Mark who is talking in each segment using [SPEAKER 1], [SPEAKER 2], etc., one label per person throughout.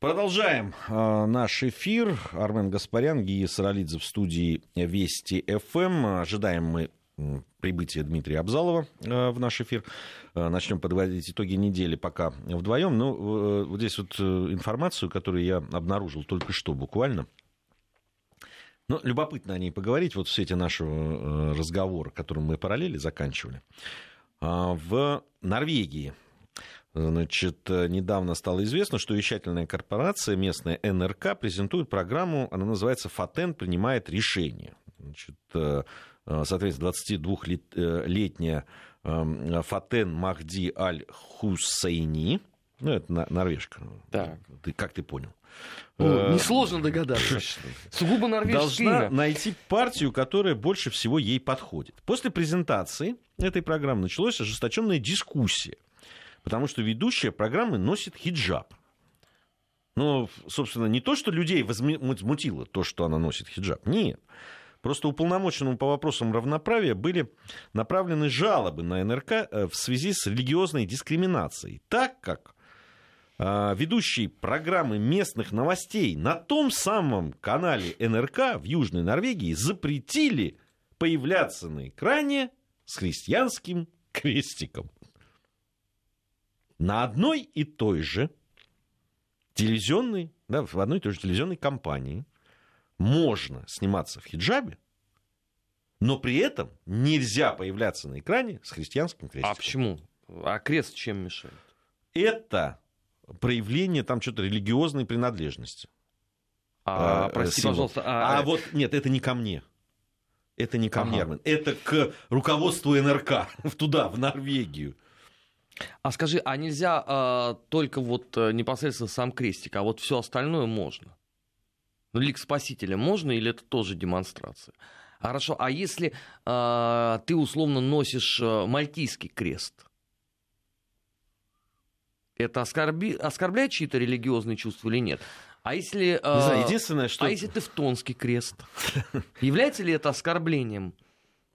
[SPEAKER 1] Продолжаем э, наш эфир. Армен Гаспарян, Гия Саралидзе в студии Вести ФМ. Ожидаем мы прибытия Дмитрия Абзалова э, в наш эфир. Э, начнем подводить итоги недели пока вдвоем. Но э, вот здесь вот информацию, которую я обнаружил только что буквально. Ну, любопытно о ней поговорить. Вот все эти наши разговоры, которые мы параллели заканчивали. В Норвегии Значит, недавно стало известно, что вещательная корпорация местная НРК презентует программу, она называется «Фатен принимает решение». Значит, э, соответственно, 22-летняя эм, Фатен Махди Аль-Хусейни, ну, это норвежка.
[SPEAKER 2] Да.
[SPEAKER 1] Ты, как ты понял?
[SPEAKER 2] Ну, несложно догадаться. Сугубо норвежская
[SPEAKER 1] Должна найти партию, которая больше всего ей подходит. После презентации этой программы началась ожесточенная дискуссия потому что ведущая программы носит хиджаб. Ну, собственно, не то, что людей возмутило то, что она носит хиджаб. Нет. Просто уполномоченному по вопросам равноправия были направлены жалобы на НРК э, в связи с религиозной дискриминацией, так как э, ведущие программы местных новостей на том самом канале НРК в Южной Норвегии запретили появляться на экране с христианским крестиком на одной и той же телевизионной, да, в одной и той же телевизионной компании можно сниматься в хиджабе, но при этом нельзя появляться на экране с христианским крестом.
[SPEAKER 2] А почему? А крест чем мешает?
[SPEAKER 1] Это проявление там что-то религиозной принадлежности.
[SPEAKER 2] А, а прости, символ. пожалуйста.
[SPEAKER 1] А, а вот нет, это не ко мне. Это не ко ага. мне, Армен. Это к руководству НРК, туда, в Норвегию.
[SPEAKER 2] А скажи, а нельзя э, только вот э, непосредственно сам крестик, а вот все остальное можно? Ну, лик Спасителя можно или это тоже демонстрация? Хорошо, а если э, ты условно носишь э, мальтийский крест, это оскорби... оскорбляет чьи-то религиозные чувства или нет? А если,
[SPEAKER 1] э, Не знаю, единственное, что...
[SPEAKER 2] а если ты в тонский крест, является ли это оскорблением?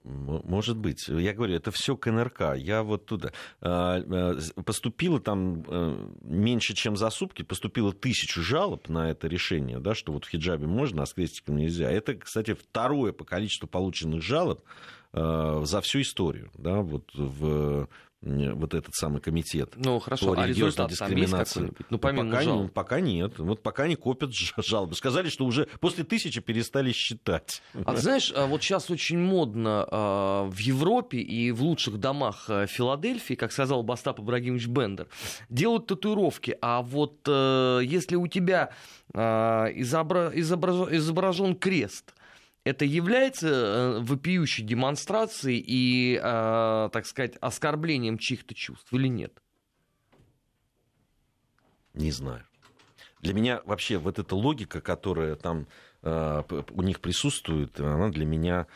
[SPEAKER 1] Может быть. Я говорю, это все КНРК. Я вот туда. А, а, поступило там э, меньше, чем за сутки, поступило тысячу жалоб на это решение, да, что вот в хиджабе можно, а с крестиком нельзя. Это, кстати, второе по количеству полученных жалоб э, за всю историю, да, вот в вот этот самый комитет.
[SPEAKER 2] Ну, хорошо, по а результат дискриминации. Там есть
[SPEAKER 1] ну, помимо пока, жалоб. пока нет. Вот пока не копят жалобы. Сказали, что уже после тысячи перестали считать.
[SPEAKER 2] А ты знаешь, а вот сейчас очень модно а, в Европе и в лучших домах а, Филадельфии, как сказал Бастап Ибрагимович Бендер, делают татуировки. А вот э, если у тебя изображен крест, это является э, вопиющей демонстрацией и, э, так сказать, оскорблением чьих-то чувств или нет?
[SPEAKER 1] Не знаю. Для меня вообще вот эта логика, которая там э, у них присутствует, она для меня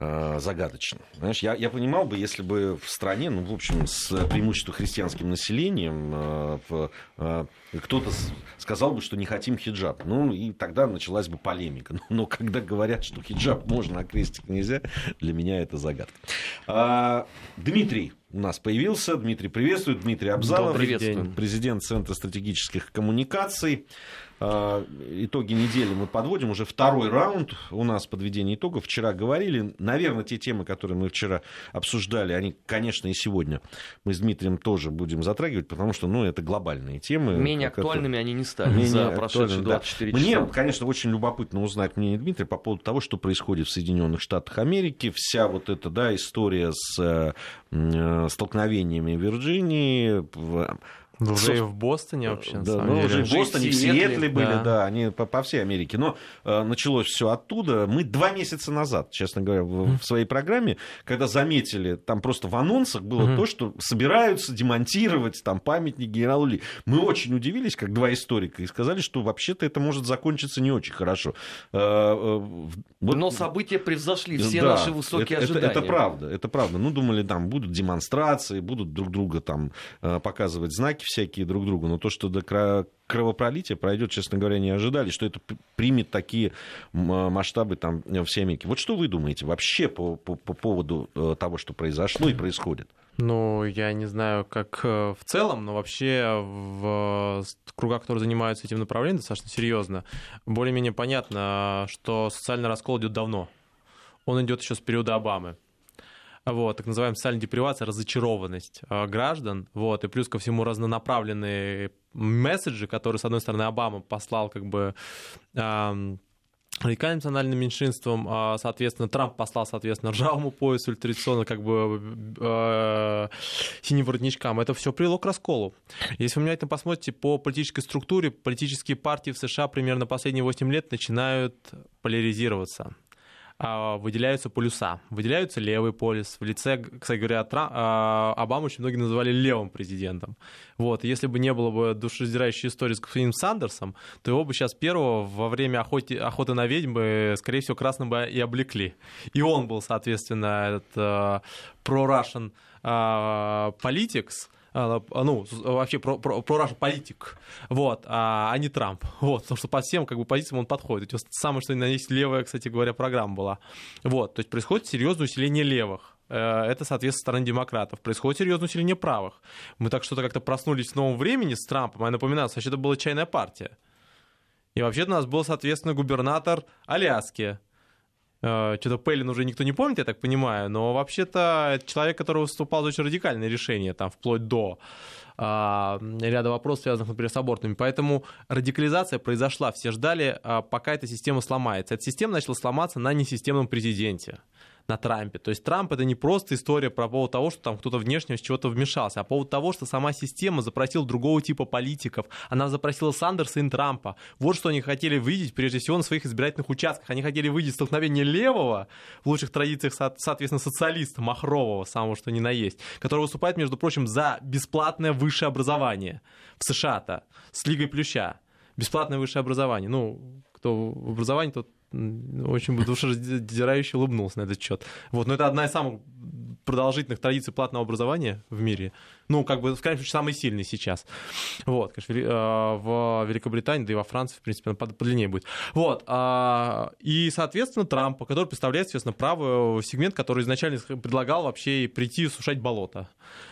[SPEAKER 1] загадочно. Знаешь, я, я понимал бы, если бы в стране, ну, в общем, с преимущественно христианским населением, э, э, кто-то сказал бы, что не хотим хиджаб. Ну, и тогда началась бы полемика. Но, но когда говорят, что хиджаб можно, а крестик нельзя, для меня это загадка. А, Дмитрий у нас появился. Дмитрий приветствует. Дмитрий Абзалов, президент Центра стратегических коммуникаций. А, итоги недели мы подводим. Уже второй раунд у нас подведение итогов. Вчера говорили. Наверное, те темы, которые мы вчера обсуждали, они, конечно, и сегодня мы с Дмитрием тоже будем затрагивать, потому что, ну, это глобальные темы.
[SPEAKER 2] Менее актуальными они не стали Менее за прошедшие 24
[SPEAKER 1] да. часа. Мне, конечно, очень любопытно узнать мнение Дмитрия по поводу того, что происходит в Соединенных Штатах Америки. Вся вот эта, да, история с э, столкновениями в Вирджинии,
[SPEAKER 3] ну, уже и в Бостоне вообще,
[SPEAKER 1] да, ну, уже в Бостоне, в Сиэтле были, да, да они по, по всей Америке. Но э, началось все оттуда. Мы два месяца назад, честно говоря, в, в своей программе, когда заметили, там просто в анонсах было mm-hmm. то, что собираются демонтировать там памятник генералу Ли. Мы очень удивились, как два историка, и сказали, что вообще-то это может закончиться не очень хорошо. Э,
[SPEAKER 2] э, вот, Но события превзошли все да, наши высокие
[SPEAKER 1] это,
[SPEAKER 2] ожидания.
[SPEAKER 1] Это, это правда, это правда. Ну, думали, там будут демонстрации, будут друг друга там э, показывать знаки всякие друг другу, но то, что до кровопролития пройдет, честно говоря, не ожидали, что это примет такие масштабы там всей Америки. Вот что вы думаете вообще по, по, по поводу э, того, что произошло и происходит?
[SPEAKER 3] Ну, я не знаю, как э, в целом, но вообще в кругах, которые занимаются этим направлением, достаточно серьезно, более-менее понятно, что социальный раскол идет давно. Он идет еще с периода Обамы. Вот, так называемая социальная депривация, разочарованность э, граждан, вот, и плюс ко всему разнонаправленные месседжи, которые, с одной стороны, Обама послал как бы радикальным национальным меньшинством, а, соответственно, Трамп послал, соответственно, ржавому поясу, традиционно как бы э, синим воротничкам. Это все привело к расколу. Если вы внимательно посмотрите по политической структуре, политические партии в США примерно последние 8 лет начинают поляризироваться. А, выделяются полюса. Выделяются левый полюс. В лице, кстати говоря, Трам... А, Обаму очень многие называли левым президентом. Вот. Если бы не было бы душераздирающей истории с господином Сандерсом, то его бы сейчас первого во время охоты, охоты на ведьмы, скорее всего, красным бы и облекли. И он был, соответственно, этот pro-Russian uh, politics, а, ну, вообще про, про, про Russian политик, вот, а, а не Трамп, вот, потому что по всем как бы позициям он подходит. У него самое что ни на есть левая, кстати говоря, программа была, вот, то есть происходит серьезное усиление левых, э, это, соответственно, стороны демократов. Происходит серьезное усиление правых. Мы так что-то как-то проснулись в новом времени с Трампом. Я напоминаю, вообще это была чайная партия. И вообще-то у нас был, соответственно, губернатор Аляски, что-то Пеллин уже никто не помнит, я так понимаю, но вообще-то человек, который выступал за очень радикальные решения, там, вплоть до а, ряда вопросов, связанных, например, с абортами. Поэтому радикализация произошла. Все ждали, а, пока эта система сломается. Эта система начала сломаться на несистемном президенте на Трампе. То есть Трамп это не просто история про повод того, что там кто-то внешне с чего-то вмешался, а по поводу того, что сама система запросила другого типа политиков. Она запросила Сандерса и Трампа. Вот что они хотели видеть, прежде всего, на своих избирательных участках. Они хотели видеть столкновение левого, в лучших традициях, соответственно, социалиста, махрового, самого что ни на есть, который выступает, между прочим, за бесплатное высшее образование в США-то, с Лигой Плюща. Бесплатное высшее образование. Ну, кто в образовании, тот очень душераздирающе улыбнулся на этот счет. Вот, но это одна из самых продолжительных традиций платного образования в мире. Ну, как бы, в крайнем случае, самый сильный сейчас. Вот, конечно, э, в Великобритании, да и во Франции, в принципе, подлиннее будет. Вот, а, и, соответственно, Трампа, который представляет, соответственно, правый сегмент, который изначально предлагал вообще прийти сушать болото.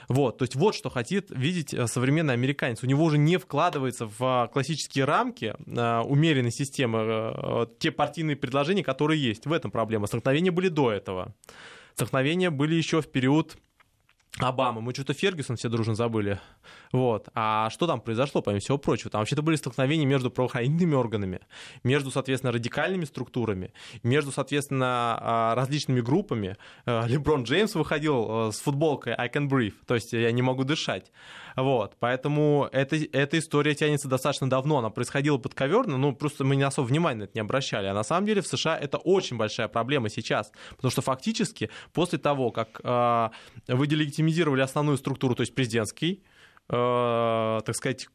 [SPEAKER 3] Вот, то есть вот что хотит видеть э, современный американец. У него уже не вкладывается в классические рамки э, умеренной системы те партийные предложения, которые есть. В этом проблема. Столкновения были до этого. Столкновения были еще в период Обамы. Мы что-то Фергюсон все дружно забыли. Вот. А что там произошло, помимо всего прочего? Там вообще-то были столкновения между правоохранительными органами, между, соответственно, радикальными структурами, между, соответственно, а, различными группами. Э, Леброн Джеймс выходил э, с футболкой I can breathe, то есть я не могу дышать. Вот. Поэтому эта, эта история тянется достаточно давно. Она происходила подковерно, ну, просто мы не особо внимания на это не обращали. А на самом деле в США это очень большая проблема сейчас. Потому что фактически после того, как э, вы делегитимизировали основную структуру, то есть президентский, э, так сказать,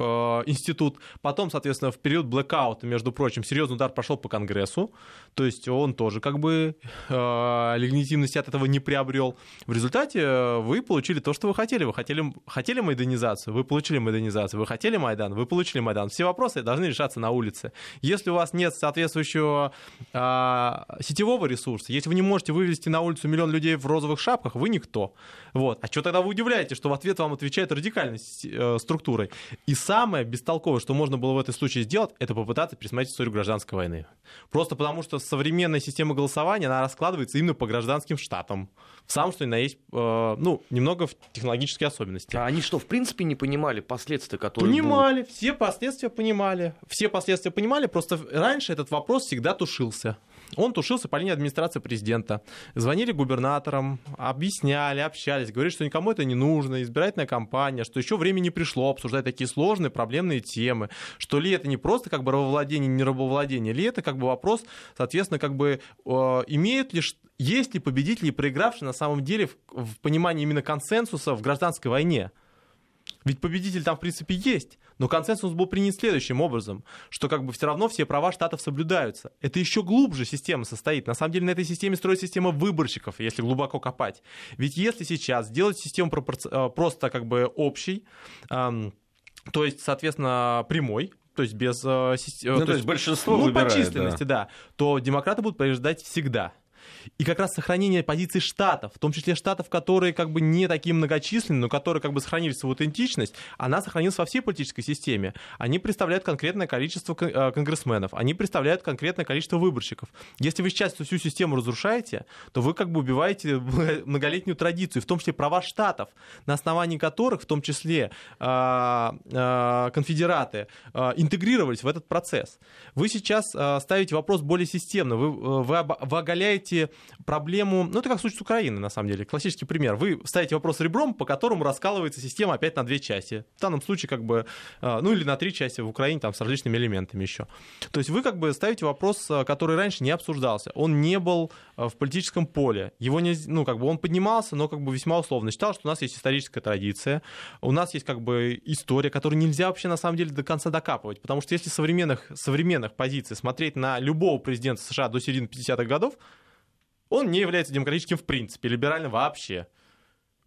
[SPEAKER 3] Э, институт. Потом, соответственно, в период блэкаута, между прочим, серьезный удар прошел по Конгрессу. То есть он тоже как бы э, легитимности от этого не приобрел. В результате э, вы получили то, что вы хотели. Вы хотели, хотели майданизацию, вы получили майданизацию. Вы хотели Майдан, вы получили Майдан. Все вопросы должны решаться на улице. Если у вас нет соответствующего э, сетевого ресурса, если вы не можете вывести на улицу миллион людей в розовых шапках, вы никто. Вот. А что тогда вы удивляете, что в ответ вам отвечает радикальной э, структурой? И самое бестолковое, что можно было в этом случае сделать, это попытаться пересмотреть историю гражданской войны. Просто потому, что современная система голосования, она раскладывается именно по гражданским штатам. Сам, что ни на есть, э, ну, немного в технологические особенности.
[SPEAKER 2] А они что, в принципе, не понимали последствия, которые
[SPEAKER 3] Понимали, будут? все последствия понимали. Все последствия понимали, просто раньше этот вопрос всегда тушился. Он тушился по линии администрации президента. Звонили губернаторам, объясняли, общались, говорили, что никому это не нужно, избирательная кампания, что еще время не пришло обсуждать такие сложные проблемные темы, что ли это не просто как бы рабовладение, не рабовладение, ли это как бы вопрос, соответственно, как бы э, имеют ли, есть ли победители и проигравшие на самом деле в, в понимании именно консенсуса в гражданской войне. Ведь победитель там, в принципе, есть. Но консенсус был принят следующим образом, что как бы все равно все права штатов соблюдаются. Это еще глубже система состоит. На самом деле на этой системе строится система выборщиков, если глубоко копать. Ведь если сейчас сделать систему. Э, просто как бы общей, то есть, соответственно, прямой, то есть без... Э,
[SPEAKER 1] ну, то, то есть большинство
[SPEAKER 3] ну,
[SPEAKER 1] выбирает,
[SPEAKER 3] по численности, да. да, то демократы будут побеждать всегда. И как раз сохранение позиций штатов, в том числе штатов, которые как бы не такие многочисленные, но которые как бы сохранили свою аутентичность, она сохранилась во всей политической системе. Они представляют конкретное количество э, конгрессменов, они представляют конкретное количество выборщиков. Если вы сейчас всю систему разрушаете, то вы как бы убиваете многолетнюю традицию, в том числе права штатов, на основании которых, в том числе э, э, конфедераты, интегрировались в этот процесс. Вы сейчас ставите вопрос более системно, вы, вы, вы оголяете проблему, ну это как в случае с Украиной, на самом деле, классический пример. Вы ставите вопрос ребром, по которому раскалывается система опять на две части. В данном случае как бы, э, ну или на три части в Украине там с различными элементами еще. То есть вы как бы ставите вопрос, э, который раньше не обсуждался. Он не был э, в политическом поле. Его не, ну как бы он поднимался, но как бы весьма условно. Считал, что у нас есть историческая традиция, у нас есть как бы история, которую нельзя вообще на самом деле до конца докапывать. Потому что если современных, современных позиций смотреть на любого президента США до середины 50-х годов, он не является демократическим в принципе, либеральным вообще.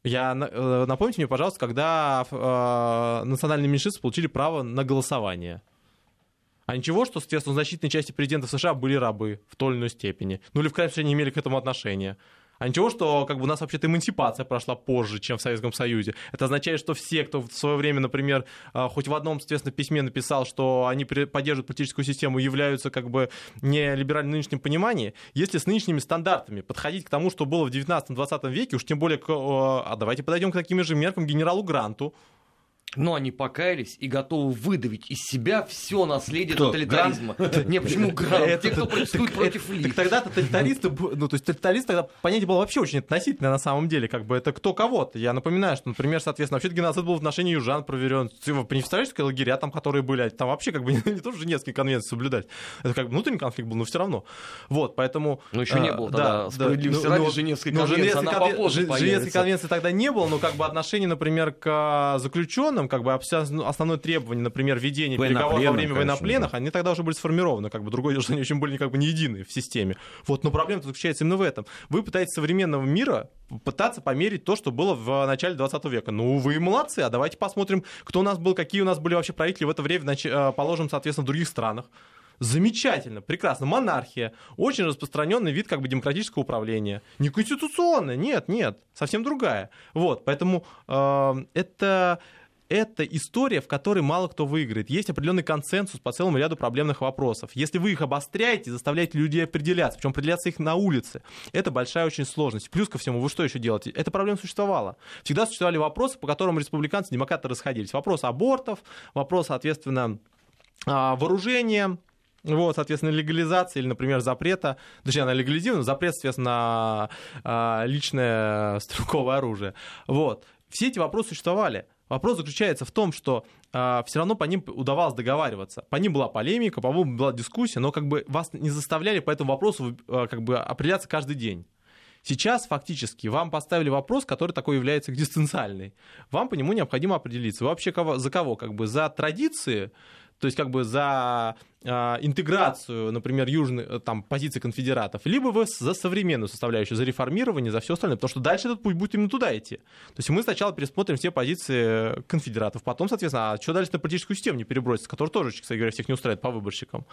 [SPEAKER 3] Я, э, напомните мне, пожалуйста, когда э, национальные меньшинства получили право на голосование. А ничего, что, соответственно, в значительной части президентов США были рабы в той или иной степени. Ну или в крайнем случае не имели к этому отношения. А ничего, что как бы у нас вообще-то эмансипация прошла позже, чем в Советском Союзе. Это означает, что все, кто в свое время, например, а, хоть в одном, соответственно, письме написал, что они поддерживают политическую систему, являются как бы не либеральным в нынешнем понимании, если с нынешними стандартами подходить к тому, что было в 19-20 веке, уж тем более, к, а давайте подойдем к таким же меркам генералу Гранту,
[SPEAKER 2] но они покаялись и готовы выдавить из себя все наследие кто? тоталитаризма. Не, почему Грант? Те, кто протестует против
[SPEAKER 3] Ли. Так тогда тоталитаристы, ну, то есть тоталист тогда понятие было вообще очень относительное на самом деле, как бы это кто кого-то. Я напоминаю, что, например, соответственно, вообще геноцид был в отношении южан проверен. Ты не представляешь, какие лагеря там, которые были, там вообще как бы не, не то, что Женевские конвенции соблюдать. Это как бы внутренний конфликт был, но все равно. Вот, поэтому...
[SPEAKER 2] Ну, еще не было тогда да, справедливости да, ради Женевской конвенции, она попозже
[SPEAKER 3] Женевской конвенции тогда не было, но как бы отношение, например, к заключенным, как бы ну, основное требование, например, ведения переговоров во время военнопленных, да. они тогда уже были сформированы. Как бы другое дело, что они очень были как бы не едины в системе. Вот, но проблема заключается именно в этом. Вы пытаетесь современного мира пытаться померить то, что было в начале 20 века. Ну, вы молодцы, а давайте посмотрим, кто у нас был, какие у нас были вообще правители в это время, э, положим, соответственно, в других странах. Замечательно, прекрасно. Монархия. Очень распространенный вид как бы демократического управления. Не конституционная, нет, нет, совсем другая. Вот, поэтому э, это это история, в которой мало кто выиграет. Есть определенный консенсус по целому ряду проблемных вопросов. Если вы их обостряете, заставляете людей определяться, причем определяться их на улице, это большая очень сложность. Плюс ко всему, вы что еще делаете? Эта проблема существовала. Всегда существовали вопросы, по которым республиканцы и демократы расходились. Вопрос абортов, вопрос, соответственно, а, вооружения, вот, соответственно, легализация или, например, запрета, точнее, она легализирована, запрет, соответственно, на а, личное стрелковое оружие. Вот. Все эти вопросы существовали. Вопрос заключается в том, что э, а, все равно по ним удавалось договариваться. По ним была полемика, по ним была дискуссия, но как бы вас не заставляли по этому вопросу э, как бы определяться каждый день. Сейчас фактически вам поставили вопрос, который такой является экзистенциальный. Вам по нему необходимо определиться. Вы вообще кого, за кого? Как бы за традиции, то есть как бы за интеграцию, например, южной э, там, позиции конфедератов, либо вы за современную составляющую, за реформирование, за все остальное, потому что дальше этот путь будет именно туда идти. То есть мы сначала пересмотрим все позиции конфедератов, потом, соответственно, а что дальше на политическую систему не перебросится, которая тоже, кстати говоря, всех не устраивает по выборщикам.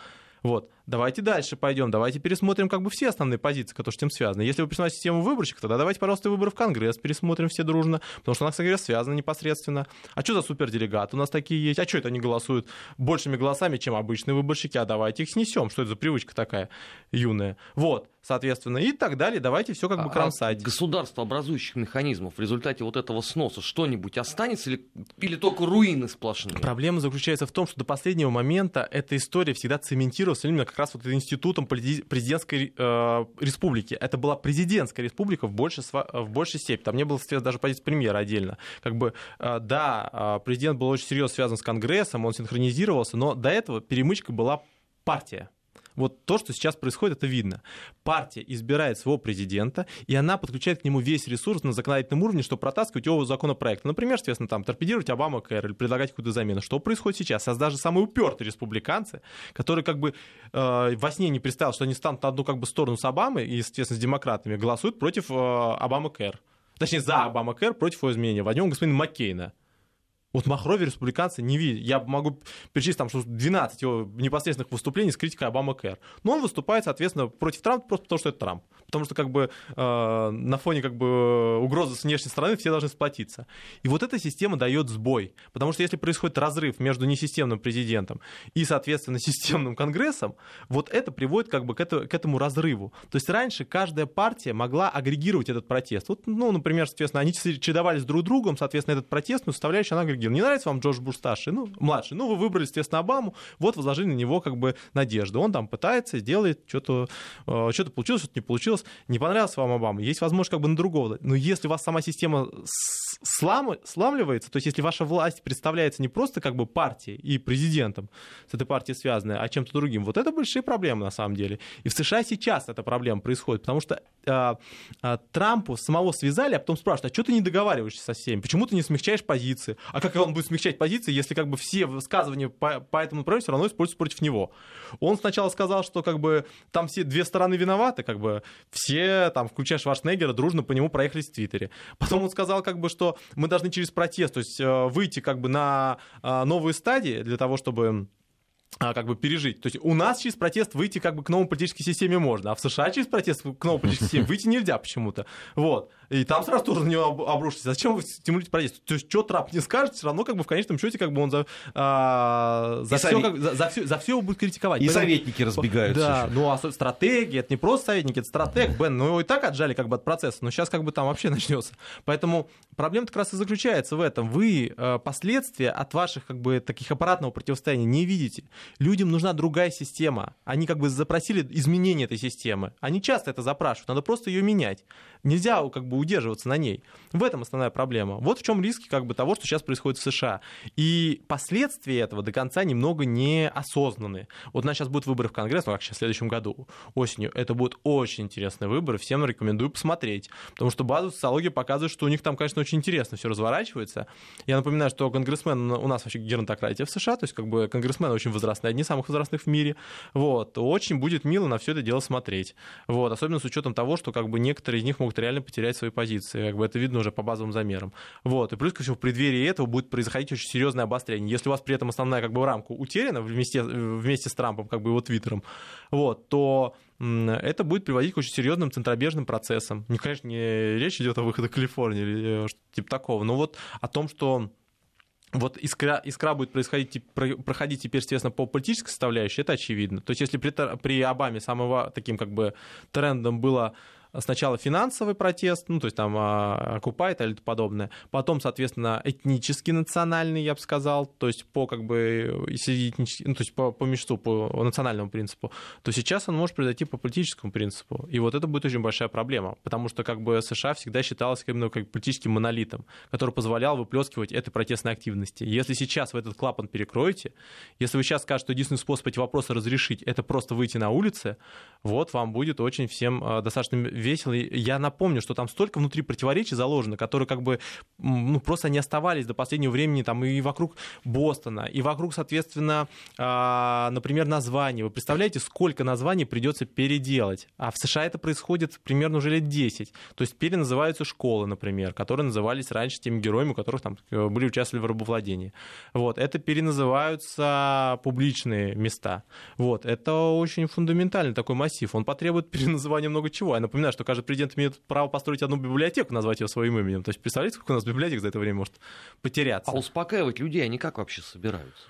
[SPEAKER 3] Вот. Давайте дальше пойдем, давайте пересмотрим как бы все основные позиции, которые с этим связаны. Если вы принимаете систему выборщиков, тогда давайте, пожалуйста, выборы в Конгресс пересмотрим все дружно, потому что она, кстати говоря, связана непосредственно. А что за суперделегаты у нас такие есть? А что это они голосуют большими голосами, чем обычные выборщики? А давайте их снесем. Что это за привычка такая юная? Вот соответственно, и так далее. Давайте все как бы а кромсать.
[SPEAKER 2] А государство образующих механизмов в результате вот этого сноса что-нибудь останется или, или только руины сплошные?
[SPEAKER 3] Проблема заключается в том, что до последнего момента эта история всегда цементировалась именно как раз вот институтом президентской э, республики. Это была президентская республика в большей, в большей степени. Там не было, даже позиции премьера отдельно. Как бы, э, да, э, президент был очень серьезно связан с Конгрессом, он синхронизировался, но до этого перемычкой была партия вот то, что сейчас происходит, это видно. Партия избирает своего президента, и она подключает к нему весь ресурс на законодательном уровне, чтобы протаскивать его законопроект. Например, соответственно, там, торпедировать Обама Кэр или предлагать какую-то замену. Что происходит сейчас? Сейчас даже самые упертые республиканцы, которые как бы э, во сне не представил, что они станут на одну как бы сторону с Обамой и, соответственно, с демократами, голосуют против э, Обама Кэр. Точнее, за Обама Кэр против его изменения. В нем господин Маккейна. Вот Махрови республиканцы не видят. Я могу перечислить там, что 12 его непосредственных выступлений с критикой Обама Кэр. Но он выступает, соответственно, против Трампа просто потому, что это Трамп. Потому что как бы э, на фоне как бы угрозы с внешней стороны все должны сплотиться. И вот эта система дает сбой. Потому что если происходит разрыв между несистемным президентом и, соответственно, системным конгрессом, вот это приводит как бы к, это, к этому разрыву. То есть раньше каждая партия могла агрегировать этот протест. Вот, ну, например, соответственно, они чередовались друг с другом, соответственно, этот протестную составляющую она агрегировала. Не нравится вам Джордж Буш старший, ну, младший, ну, вы выбрали, естественно, Обаму, вот возложили на него как бы надежды. Он там пытается, делает, что-то э, что получилось, что-то не получилось. Не понравился вам Обама, есть возможность как бы на другого. Но если у вас сама система слам, сламливается, то есть если ваша власть представляется не просто как бы партией и президентом с этой партией связанная, а чем-то другим, вот это большие проблемы на самом деле. И в США сейчас эта проблема происходит, потому что э, э, Трампу самого связали, а потом спрашивают, а что ты не договариваешься со всеми, почему ты не смягчаешь позиции, а как он будет смягчать позиции, если как бы все высказывания по, по этому направлению все равно используются против него. Он сначала сказал, что как бы там все две стороны виноваты, как бы все, там, включая Шварценеггера, дружно по нему проехались в Твиттере. Потом он сказал, как бы, что мы должны через протест, то есть э, выйти как бы на э, новые стадии для того, чтобы как бы пережить. То есть у нас через протест выйти как бы к новой политической системе можно, а в США через протест к новой политической системе выйти нельзя почему-то. Вот. И там сразу тоже на него обрушится. Зачем вы стимулируете протест? То есть, что Трамп не скажет, все равно как бы в конечном счете как бы он за, а, за, все, совет... как, за, за, все, за все его будет критиковать.
[SPEAKER 1] И Поэтому... советники разбегаются.
[SPEAKER 3] Да, еще. ну а стратегия, это не просто советники, это стратег, Бен, ну его и так отжали как бы от процесса, но сейчас как бы там вообще начнется. Поэтому проблема как раз и заключается в этом. Вы э, последствия от ваших как бы таких аппаратного противостояния не видите. Людям нужна другая система. Они как бы запросили изменение этой системы. Они часто это запрашивают, надо просто ее менять. Нельзя как бы удерживаться на ней. В этом основная проблема. Вот в чем риски как бы того, что сейчас происходит в США. И последствия этого до конца немного не осознаны. Вот у нас сейчас будут выборы в Конгресс, ну как сейчас в следующем году, осенью. Это будут очень интересные выборы, всем рекомендую посмотреть. Потому что базовая социология показывает, что у них там, конечно, очень интересно все разворачивается. Я напоминаю, что конгрессмен у нас вообще геронтократия в США, то есть как бы конгрессмены очень возрастные, одни из самых возрастных в мире. Вот. Очень будет мило на все это дело смотреть. Вот. Особенно с учетом того, что как бы некоторые из них могут реально потерять свои позиции. Как бы это видно уже по базовым замерам. Вот. И плюс ко всему в преддверии этого будет происходить очень серьезное обострение. Если у вас при этом основная как бы рамка утеряна вместе, вместе с Трампом, как бы его твиттером, вот, то это будет приводить к очень серьезным центробежным процессам. Не, конечно, не речь идет о выходе Калифорнии или э, что-то типа такого, но вот о том, что вот искра, искра будет происходить, проходить теперь, естественно, по политической составляющей, это очевидно. То есть если при, при Обаме самым таким как бы трендом было сначала финансовый протест, ну, то есть там окупает или подобное, потом, соответственно, этнический, национальный, я бы сказал, то есть по как бы, ну, то есть по, по мечту, по национальному принципу, то сейчас он может произойти по политическому принципу. И вот это будет очень большая проблема, потому что как бы США всегда считалось именно как политическим монолитом, который позволял выплескивать этой протестной активности. Если сейчас вы этот клапан перекроете, если вы сейчас скажете, что единственный способ эти вопросы разрешить, это просто выйти на улицы, вот вам будет очень всем а, достаточно весело. Я напомню, что там столько внутри противоречий заложено, которые как бы ну, просто не оставались до последнего времени там и вокруг Бостона, и вокруг, соответственно, а, например, названий. Вы представляете, сколько названий придется переделать? А в США это происходит примерно уже лет 10. То есть переназываются школы, например, которые назывались раньше теми героями, у которых там э, были участвовали в рабовладении. Вот. Это переназываются публичные места. Вот. Это очень фундаментальный такой массив. Он потребует переназывания много чего. Я напоминаю, напоминаю, что каждый президент имеет право построить одну библиотеку, назвать ее своим именем. То есть представляете, сколько у нас библиотек за это время может потеряться.
[SPEAKER 2] А успокаивать людей они как вообще собираются?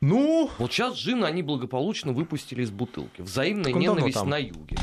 [SPEAKER 3] Ну...
[SPEAKER 2] Вот сейчас джин они благополучно выпустили из бутылки. Взаимная ненависть на юге.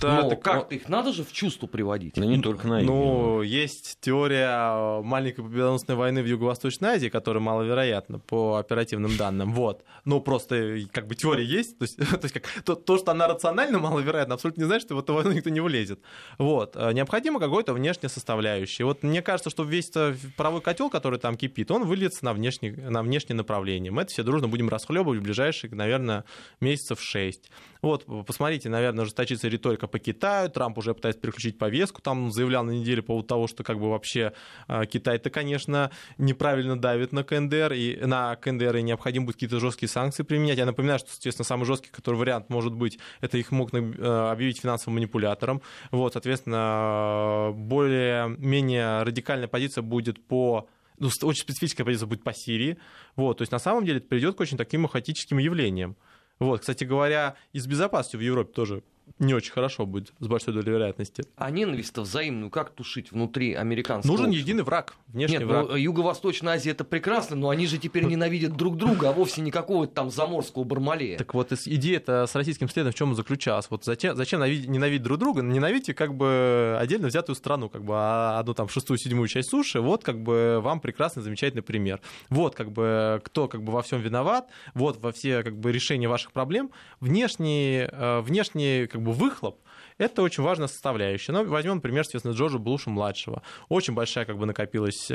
[SPEAKER 2] Да, Но как-то их надо же в чувство приводить.
[SPEAKER 1] Да не только на юге.
[SPEAKER 3] Ну, есть теория маленькой победоносной войны в Юго-Восточной Азии, которая маловероятна по оперативным данным. Вот. Ну, просто как бы теория есть. То есть, то, есть как, то, то, что она рационально маловероятна, абсолютно не значит, что в эту войну никто не влезет. Вот. Э, необходимо какой-то внешняя составляющая. Вот мне кажется, что весь правый котел, который там кипит, он выльется на внешнее, на внешнее направление. Мы это все дружно будем расхлебывать в ближайшие, наверное, месяцев шесть. Вот, посмотрите, наверное, ужесточится риторика по Китаю. Трамп уже пытается переключить повестку. Там заявлял на неделе по поводу того, что как бы вообще а, Китай-то, конечно, неправильно давит на КНДР, и на КНДР и необходимо будет какие-то жесткие санкции применять. Я напоминаю, что, естественно, самый жесткий, который вариант может быть, это их мог а, объявить финансовым манипулятором. Вот, соответственно, более-менее радикальная позиция будет по ну, очень специфическая позиция будет по Сирии. Вот, то есть на самом деле это приведет к очень таким хаотическим явлениям. Вот, кстати говоря, и с безопасностью в Европе тоже не очень хорошо будет, с большой долей вероятности.
[SPEAKER 2] А ненависть-то взаимную как тушить внутри американского
[SPEAKER 3] Нужен
[SPEAKER 2] общества?
[SPEAKER 3] единый враг, внешний
[SPEAKER 2] Нет,
[SPEAKER 3] враг.
[SPEAKER 2] ну, Юго-Восточная Азия это прекрасно, но они же теперь ненавидят друг друга, а вовсе не какого-то там заморского Бармалея.
[SPEAKER 3] Так вот, идея-то с российским следом в чем заключалась? Вот зачем, зачем ненавидеть, друг друга? Ненавидите как бы отдельно взятую страну, как бы а одну там шестую, седьмую часть суши, вот как бы вам прекрасный, замечательный пример. Вот как бы кто как бы во всем виноват, вот во все как бы решения ваших проблем. Внешний, э, внешний как бы выхлоп, это очень важная составляющая. Ну, возьмем, например, соответственно, Джорджа Булуша-младшего. Очень большая как бы накопилась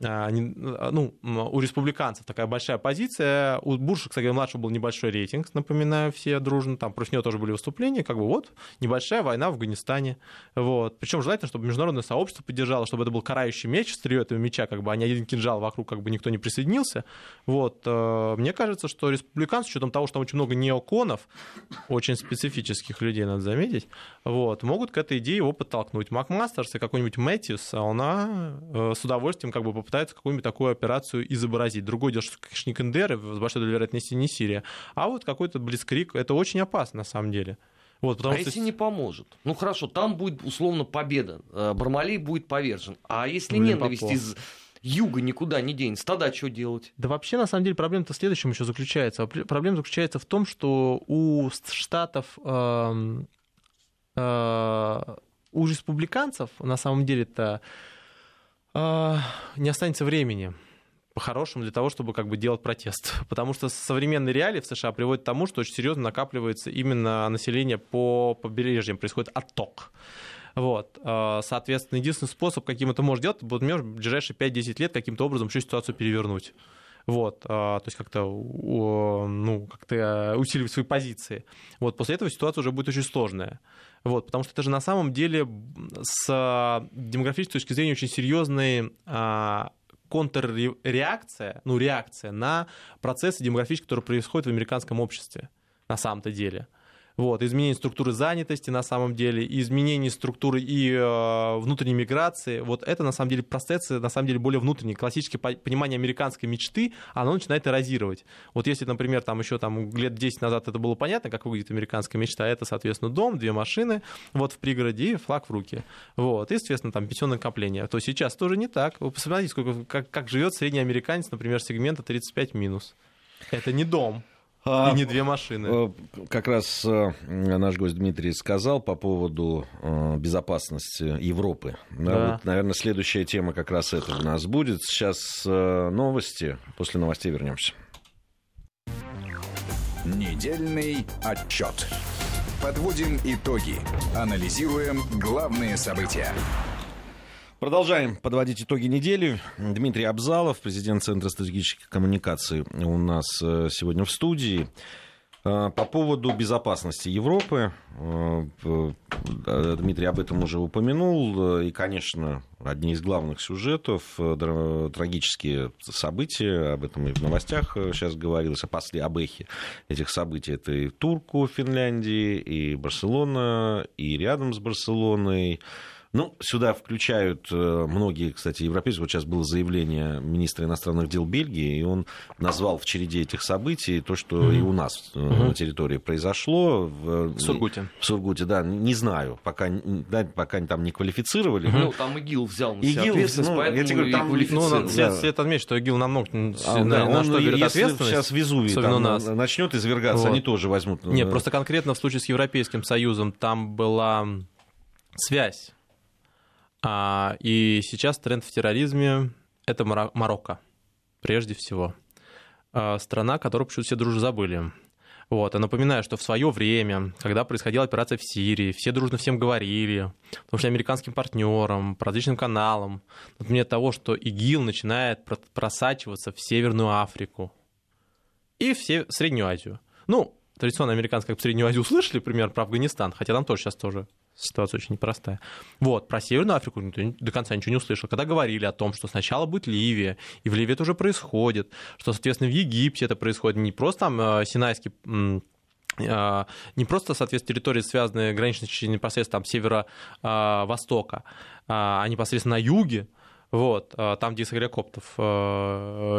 [SPEAKER 3] э, а, ну, у республиканцев такая большая позиция. У Буша, кстати, младшего был небольшой рейтинг, напоминаю, все дружно. Там против него тоже были выступления. Как бы вот небольшая война в Афганистане. Вот. Причем желательно, чтобы международное сообщество поддержало, чтобы это был карающий меч, стрие этого меча, как бы, а не один кинжал вокруг, как бы никто не присоединился. Вот. Э, мне кажется, что республиканцы, с учетом того, что там очень много неоконов, очень специфических людей, надо заметить, вот, могут к этой идее его подтолкнуть. Макмастерс и какой-нибудь Мэтьюс, она э, с удовольствием как бы попытаются какую-нибудь такую операцию изобразить. Другой дело, что, не КНДР, с большой долей вероятности не Сирия, а вот какой-то Блицкрик, это очень опасно на самом деле.
[SPEAKER 2] Вот, потому а что... если не поможет? Ну хорошо, там будет условно победа, э, Бармалей будет повержен. А если Блин, ненависть Попов. из юга никуда не денется, тогда что делать?
[SPEAKER 3] Да вообще, на самом деле, проблема-то в следующем еще заключается. Проблема заключается в том, что у штатов, э, э, у республиканцев, на самом деле-то, не останется времени по-хорошему для того, чтобы как бы делать протест. Потому что современные реалии в США приводят к тому, что очень серьезно накапливается именно население по побережьям, происходит отток. Вот. А, соответственно, единственный способ, каким это может делать, будет, например, в ближайшие 5-10 лет каким-то образом всю ситуацию перевернуть. Вот, а, то есть как-то ну, как усиливать свои позиции. Вот, после этого ситуация уже будет очень сложная. Вот, потому что это же на самом деле с демографической точки зрения очень серьезный а, контрреакция, ну, реакция на процессы демографические, которые происходят в американском обществе на самом-то деле. Вот, изменение структуры занятости на самом деле, изменение структуры и э, внутренней миграции, вот это на самом деле процессы, на самом деле более внутренние. Классическое понимание американской мечты, оно начинает эрозировать. Вот если, например, там еще там, лет 10 назад это было понятно, как выглядит американская мечта, это, соответственно, дом, две машины, вот в пригороде и флаг в руки. Вот, и, соответственно, там пенсионное накопление. То сейчас тоже не так. Вы посмотрите, сколько, как, как живет средний американец, например, сегмента 35 минус. Это не дом. И не две машины. Э,
[SPEAKER 1] как раз э, наш гость Дмитрий сказал по поводу э, безопасности Европы. Да. Вот, наверное, следующая тема как раз это у нас будет. Сейчас новости. После новостей вернемся.
[SPEAKER 4] Недельный отчет. Подводим итоги. Анализируем главные события.
[SPEAKER 1] Продолжаем подводить итоги недели. Дмитрий Абзалов, президент Центра стратегических коммуникаций, у нас э, сегодня в студии. Э, по поводу безопасности Европы, э, Дмитрий об этом уже упомянул, и, конечно, одни из главных сюжетов, трагические события, об этом и в новостях сейчас говорилось, о после об этих событий, это и Турку в Финляндии, и Барселона, и рядом с Барселоной, ну, сюда включают э, многие, кстати, европейцы. Вот сейчас было заявление министра иностранных дел Бельгии, и он назвал в череде этих событий то, что mm-hmm. и у нас mm-hmm. на территории произошло.
[SPEAKER 3] В, в Сургуте.
[SPEAKER 1] В Сургуте, да. Не знаю, пока, да, пока там не квалифицировали.
[SPEAKER 2] Mm-hmm. Ну, там ИГИЛ взял на себя ИГИЛ, ответственность, ну, поэтому я тебе говорю, там,
[SPEAKER 3] ну, надо да. след отметить, что ИГИЛ намного а, на, да, на он, что берет ответственность.
[SPEAKER 1] сейчас Везувий там, нас. начнет извергаться, вот. они тоже возьмут.
[SPEAKER 3] Не, просто конкретно в случае с Европейским Союзом там была связь а, и сейчас тренд в терроризме — это Марокко, прежде всего. А, страна, которую почему-то все дружно забыли. Вот. Я напоминаю, что в свое время, когда происходила операция в Сирии, все дружно всем говорили, потому что американским партнерам, по различным каналам, например, того, что ИГИЛ начинает просачиваться в Северную Африку и в Среднюю Азию. Ну, традиционно американцы как в Среднюю Азию услышали, пример про Афганистан, хотя там тоже сейчас тоже ситуация очень непростая. Вот, про Северную Африку никто до конца ничего не услышал. Когда говорили о том, что сначала будет Ливия, и в Ливии это уже происходит, что, соответственно, в Египте это происходит, не просто там э, Синайский э, не просто, соответственно, территории, связанные граничные непосредственно там северо-востока, а непосредственно на юге, Вот, а, там, где Исагаря Коптов э,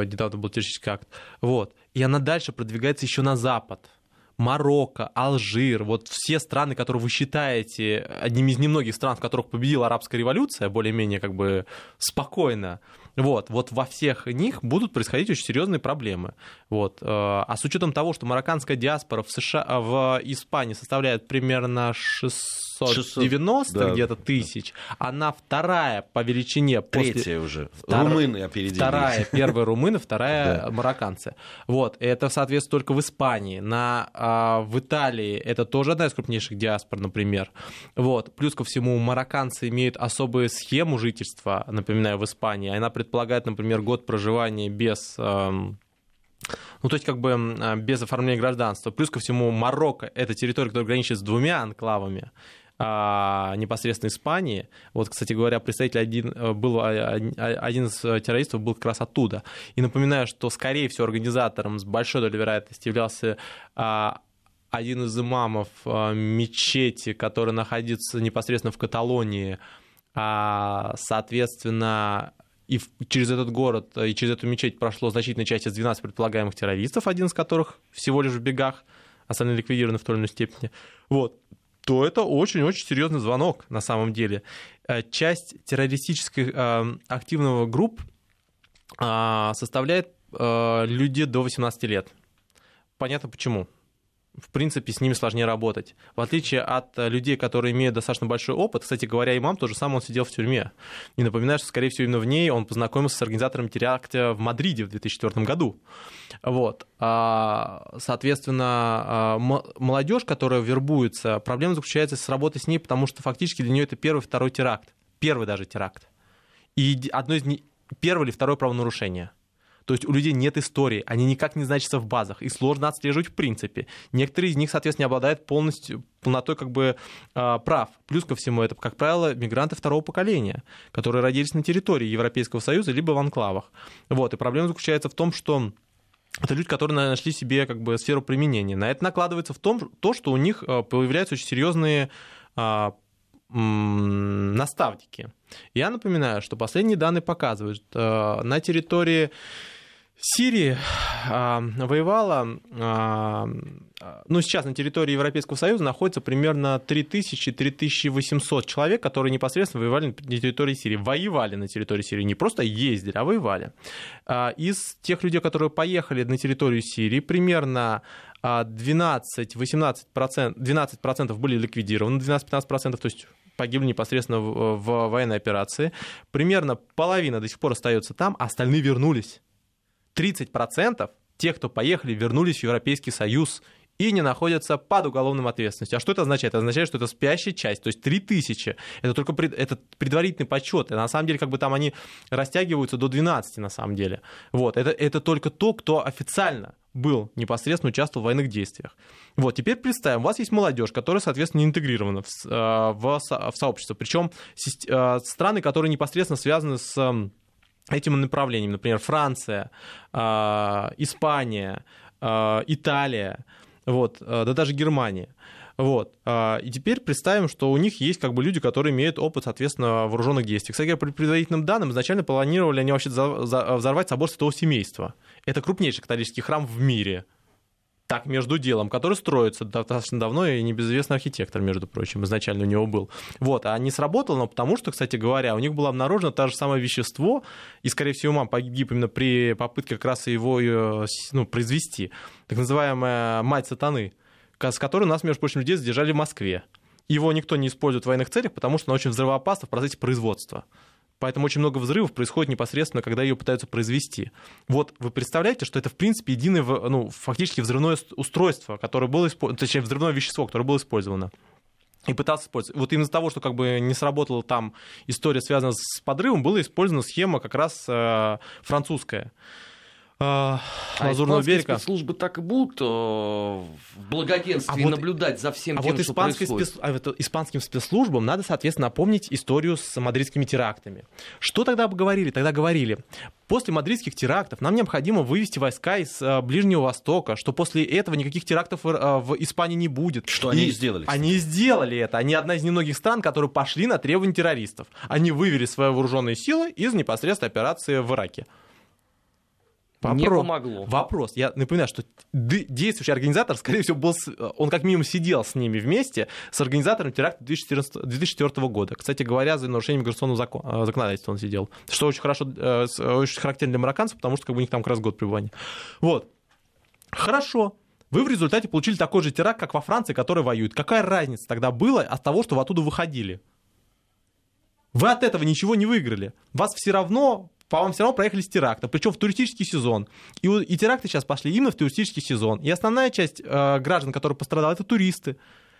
[SPEAKER 3] недавно был террористический акт. Вот. И она дальше продвигается еще на запад. Марокко, Алжир, вот все страны, которые вы считаете одними из немногих стран, в которых победила арабская революция, более-менее как бы спокойно, вот, вот во всех них будут происходить очень серьезные проблемы. Вот. Э, а с учетом того, что марокканская диаспора в, США, в Испании составляет примерно 600 690 да, где-то тысяч, да. она вторая по величине.
[SPEAKER 1] Третья после... уже. Втор... Румыны опередили.
[SPEAKER 3] Вторая, первая румыны, вторая да. марокканцы. Вот, это, соответственно, только в Испании. На, а, в Италии это тоже одна из крупнейших диаспор, например. Вот, плюс ко всему, марокканцы имеют особую схему жительства, напоминаю, в Испании. Она предполагает, например, год проживания без... Эм, ну, то есть, как бы а, без оформления гражданства. Плюс ко всему, Марокко — это территория, которая граничит с двумя анклавами а, непосредственно Испании. Вот, кстати говоря, представитель один, э, был, а, один из террористов был как раз оттуда. И напоминаю, что, скорее всего, организатором с большой долей вероятности являлся а, один из имамов а, мечети, который находится непосредственно в Каталонии, а, соответственно, и через этот город и через эту мечеть прошло значительная часть из 12 предполагаемых террористов, один из которых всего лишь в бегах, остальные ликвидированы в той или иной степени. Вот то это очень-очень серьезный звонок на самом деле. Э, часть террористических э, активного групп э, составляет люди до 18 лет. Понятно почему в принципе, с ними сложнее работать. В отличие от людей, которые имеют достаточно большой опыт, кстати говоря, имам тоже сам он сидел в тюрьме. И напоминаю, что, скорее всего, именно в ней он познакомился с организатором теракта в Мадриде в 2004 году. Вот. А, соответственно, а, молодежь, которая вербуется, проблема заключается с работой с ней, потому что фактически для нее это первый, второй теракт. Первый даже теракт. И одно из первое или второе правонарушение. То есть у людей нет истории, они никак не значатся в базах, и сложно отслеживать в принципе. Некоторые из них, соответственно, не обладают полностью полнотой как бы а, прав. Плюс ко всему это, как правило, мигранты второго поколения, которые родились на территории Европейского Союза либо в анклавах. Вот, и проблема заключается в том, что это люди, которые нашли себе как бы сферу применения. На это накладывается в том, то, что у них а, появляются очень серьезные а, наставники. Я напоминаю, что последние данные показывают, на территории Сирии э, воевала, э, ну, сейчас на территории Европейского Союза находится примерно 3000-3800 человек, которые непосредственно воевали на территории Сирии. Воевали на территории Сирии, не просто ездили, а воевали. Э, из тех людей, которые поехали на территорию Сирии, примерно 12-18%, 12% были ликвидированы, 12-15%, то есть погибли непосредственно в, в военной операции. Примерно половина до сих пор остается там, а остальные вернулись. 30% тех, кто поехали, вернулись в Европейский Союз и не находятся под уголовным ответственностью. А что это означает? Это означает, что это спящая часть, то есть 3000. Это только пред, это предварительный подсчет. И на самом деле, как бы там они растягиваются до 12 на самом деле. Вот. Это, это только то, кто официально был непосредственно участвовал в военных действиях. Вот, теперь представим, у вас есть молодежь, которая, соответственно, не интегрирована в, э, в, в сообщество. Причем э, страны, которые непосредственно связаны с этим направлением, например, Франция, а, Испания, а, Италия, вот, а, да даже Германия. Вот. И теперь представим, что у них есть как бы люди, которые имеют опыт, соответственно, вооруженных действий. Кстати, по предварительным данным, изначально планировали они вообще взорвать собор Святого Семейства. Это крупнейший католический храм в мире так между делом, который строится достаточно давно, и небезызвестный архитектор, между прочим, изначально у него был. Вот, а не сработало, но потому что, кстати говоря, у них было обнаружено то же самое вещество, и, скорее всего, мам погиб именно при попытке как раз его э, ну, произвести, так называемая мать сатаны, с которой нас, между прочим, людей задержали в Москве. Его никто не использует в военных целях, потому что она очень взрывоопасна в процессе производства. Поэтому очень много взрывов происходит непосредственно, когда ее пытаются произвести. Вот вы представляете, что это, в принципе, единое, ну, фактически взрывное устройство, которое было использовано, точнее, взрывное вещество, которое было использовано и пытался использовать. Вот из-за того, что как бы не сработала там история, связанная с подрывом, была использована схема как раз э, французская. А,
[SPEAKER 2] А
[SPEAKER 3] Лазурного берега.
[SPEAKER 2] спецслужбы так и будут э, в благоденствии
[SPEAKER 3] А вот-
[SPEAKER 2] наблюдать за всем
[SPEAKER 3] А
[SPEAKER 2] тем,
[SPEAKER 3] вот
[SPEAKER 2] что происходит.
[SPEAKER 3] спец- а вот испанским спецслужбам надо, соответственно, напомнить историю с мадридскими терактами. Что тогда говорили? Тогда говорили, после мадридских терактов нам необходимо вывести войска из э, Ближнего Востока, что после этого никаких терактов э, в Испании не будет.
[SPEAKER 1] Что они и сделали.
[SPEAKER 3] Они и сделали это. Они одна из немногих стран, которые пошли на требования террористов. Они вывели свои вооруженные силы из непосредственной операции в Ираке.
[SPEAKER 2] Не
[SPEAKER 3] Попро-
[SPEAKER 2] помогло.
[SPEAKER 3] Вопрос. Я напоминаю, что действующий организатор, скорее всего, был, он как минимум сидел с ними вместе, с организатором теракта 2014 2004 года. Кстати говоря, за нарушение миграционного закон- э, законодательства он сидел. Что очень хорошо, э, очень характерно для марокканцев, потому что как бы, у них там как раз год пребывания. Вот. Хорошо. Вы в результате получили такой же теракт, как во Франции, который воюет. Какая разница тогда была от того, что вы оттуда выходили? Вы от этого ничего не выиграли. Вас все равно, по вам все равно проехали с теракта, причем в туристический сезон. И, и теракты сейчас пошли именно в туристический сезон. И основная часть э, граждан, которые пострадали, это туристы.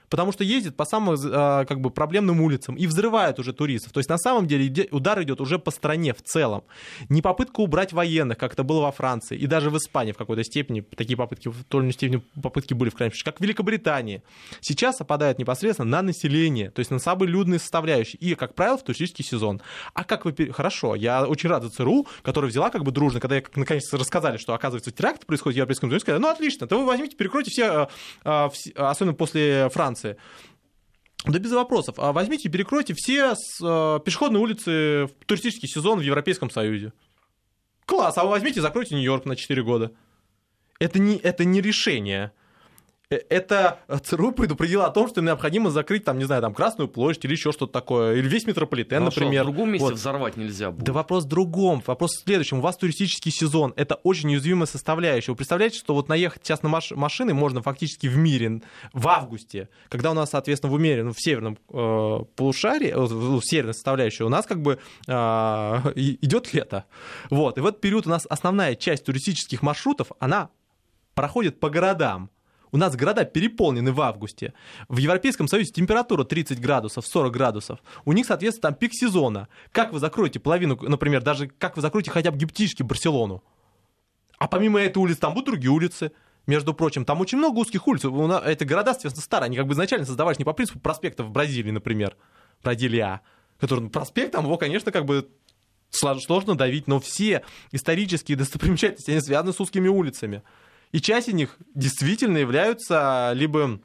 [SPEAKER 3] Потому что ездят по самым э, как бы, проблемным улицам и взрывают уже туристов. То есть на самом деле удар идет уже по стране в целом. Не попытка убрать военных, как это было во Франции, и даже в Испании в какой-то степени такие попытки, в той или иной степени попытки были в крайнем случае, как в Великобритании. Сейчас опадают непосредственно на население, то есть на самые людные составляющие. И, как правило, в туристический сезон. А как вы... Хорошо, я очень рад за ЦРУ, которая взяла как бы дружно, когда я наконец рассказали, что, оказывается, теракт происходит в Европейском Союзе, сказали, ну, отлично, то вы возьмите, перекройте все, э, э, особенно после Франции. Да без вопросов. А возьмите перекройте все э, пешеходные улицы в туристический сезон в Европейском Союзе. Класс, а вы возьмите закройте Нью-Йорк на 4 года. Это не, это не решение. Э, Это ЦРУ предупредило о том, что необходимо закрыть, там, не знаю, там, Красную площадь или еще что-то такое, или весь метрополитен,
[SPEAKER 2] Ну, а что,
[SPEAKER 3] например.
[SPEAKER 2] в другом месте
[SPEAKER 3] Вот.
[SPEAKER 2] взорвать нельзя будет.
[SPEAKER 3] Да вопрос в другом. Вопрос в следующем. У вас туристический сезон. Это очень уязвимая составляющая. Вы представляете, что вот наехать сейчас на маш- машины можно фактически в мире в августе, когда у нас, соответственно, в умере, ну, в северном э, полушарии, э, в северной составляющей, у нас как бы э, идет лето. Вот. И в этот период у нас основная часть туристических маршрутов, она проходит по городам. У нас города переполнены в августе. В Европейском Союзе температура 30 градусов, 40 градусов. У них, соответственно, там пик сезона. Как вы закроете половину, например, даже как вы закроете хотя бы гиптически Барселону? А помимо этой улицы там будут другие улицы. Между прочим, там очень много узких улиц. Эти города, соответственно, старые. Они как бы изначально создавались не по принципу проспекта в Бразилии, например. Бразилия. Который, ну, проспект, там его, конечно, как бы слож- сложно давить, но все исторические достопримечательности, они связаны с узкими улицами. И часть из них действительно являются либо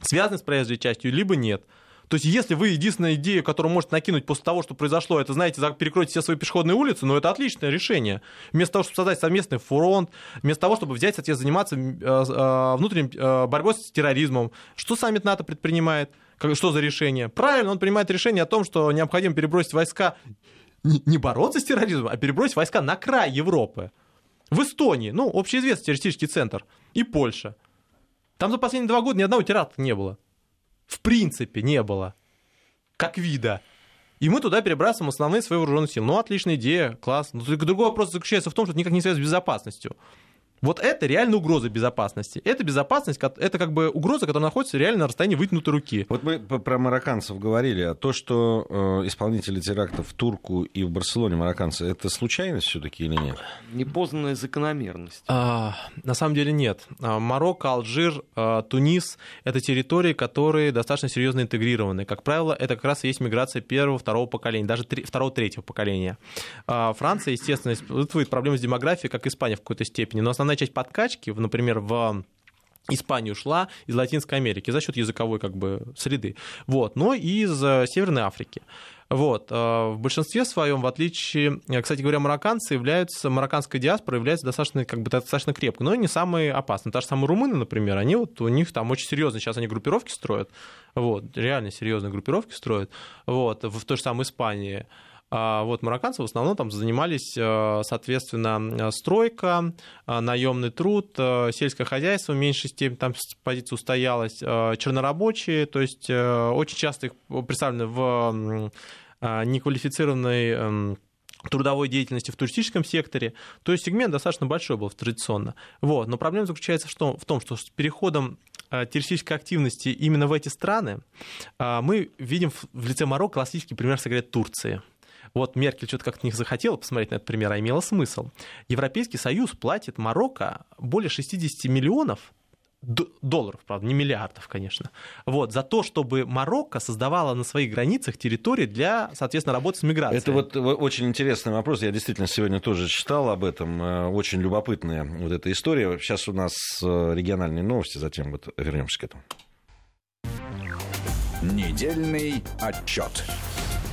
[SPEAKER 3] связаны с проезжей частью, либо нет. То есть, если вы единственная идея, которую можете накинуть после того, что произошло, это, знаете, перекройте все свои пешеходные улицы, ну, это отличное решение. Вместо того, чтобы создать совместный фронт, вместо того, чтобы взять, соответственно, заниматься э, э, внутренней э, борьбой с терроризмом, что саммит НАТО предпринимает? Что за решение? Правильно, он принимает решение о том, что необходимо перебросить войска не бороться с терроризмом, а перебросить войска на край Европы. В Эстонии, ну, общеизвестный террористический центр, и Польша. Там за последние два года ни одного теракта не было. В принципе, не было. Как вида. И мы туда перебрасываем основные свои вооруженные силы. Ну, отличная идея, класс. Но только другой вопрос заключается в том, что это никак не связано с безопасностью. Вот это реально угроза безопасности. Это безопасность, это как бы угроза, которая находится реально на расстоянии вытянутой руки.
[SPEAKER 1] Вот мы про марокканцев говорили, а то, что э, исполнители терактов в Турку и в Барселоне марокканцы, это случайность все-таки или нет?
[SPEAKER 2] Непознанная закономерность.
[SPEAKER 3] А, на самом деле нет. А, Марокко, Алжир, а, Тунис — это территории, которые достаточно серьезно интегрированы. Как правило, это как раз и есть миграция первого, второго поколения, даже три- второго, третьего поколения. А, Франция, естественно, испытывает проблемы с демографией, как Испания в какой-то степени, но основная часть подкачки, например, в Испанию шла из Латинской Америки за счет языковой как бы среды, вот, но и из э, Северной Африки. Вот. э, В большинстве своем, в отличие, э, кстати говоря, марокканцы являются, марокканская диаспора является достаточно, как бы, достаточно крепкой, но не самые опасные. Та же самые румыны, например, они вот, у них там очень серьезно, сейчас они группировки строят, вот, реально серьезные группировки строят, вот, в той же самой Испании. А вот марокканцы в основном там занимались, э, соответственно, э, стройка, э, наемный труд, сельское хозяйство в меньшей степени там устоялось, э, чернорабочие, то есть очень часто их представлены в неквалифицированной эм, трудовой деятельности в туристическом секторе. То есть сегмент достаточно большой был традиционно. Вот. Но проблема заключается в том, что с переходом террористической активности именно в эти страны мы видим в- лице Марокко классический пример, говоря, Турции. Вот Меркель что-то как-то не захотела посмотреть на этот пример, а имела смысл. Европейский Союз платит Марокко более 60 миллионов долларов, правда, не миллиардов, конечно. Вот, за то, чтобы Марокко создавала на своих границах территории для, соответственно, работы с миграцией.
[SPEAKER 1] Это вот очень интересный вопрос. Я действительно сегодня тоже читал об этом. Э, очень любопытная вот эта история. Сейчас у нас э, региональные новости, затем вот вернемся к этому.
[SPEAKER 4] Недельный отчет.